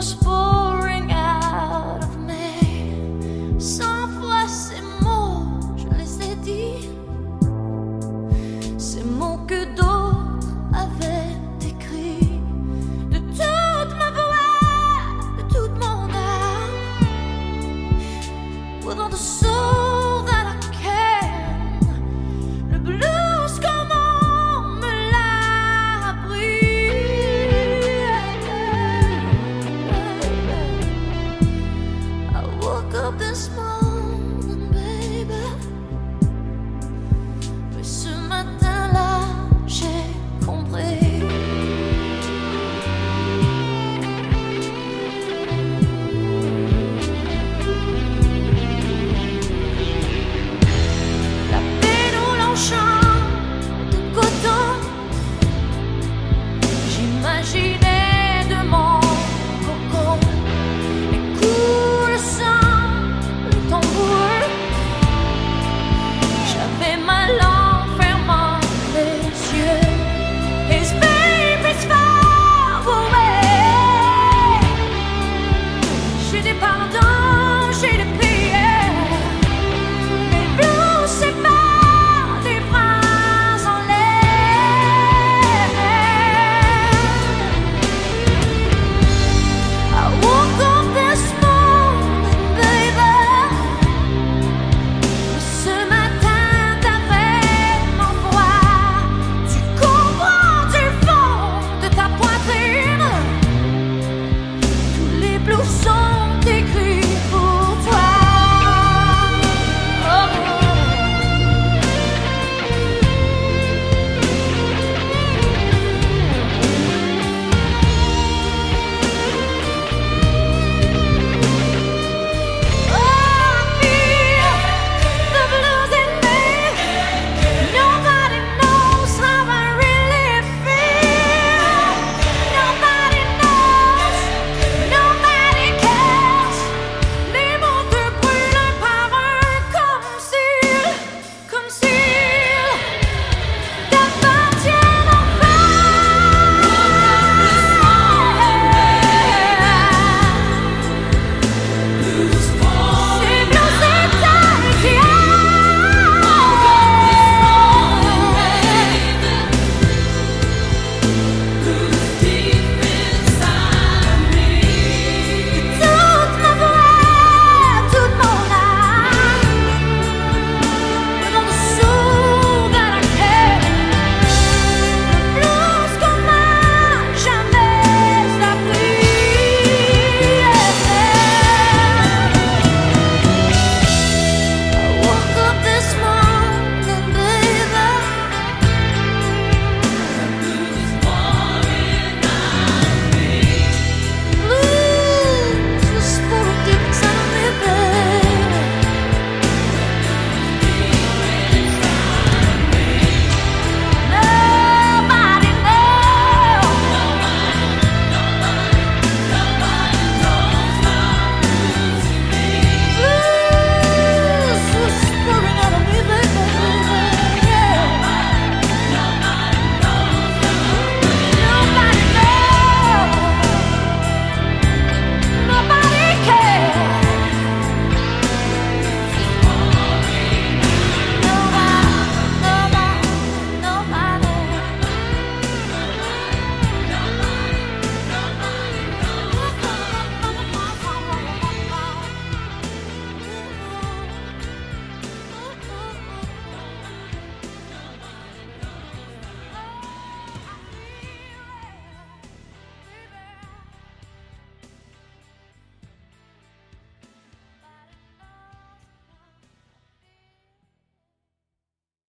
Pouring out of me, cent fois ces mots, je les ai dit, ces mots que d'autres avaient écrits de toute ma voix, de toute mon âme. Pendant ce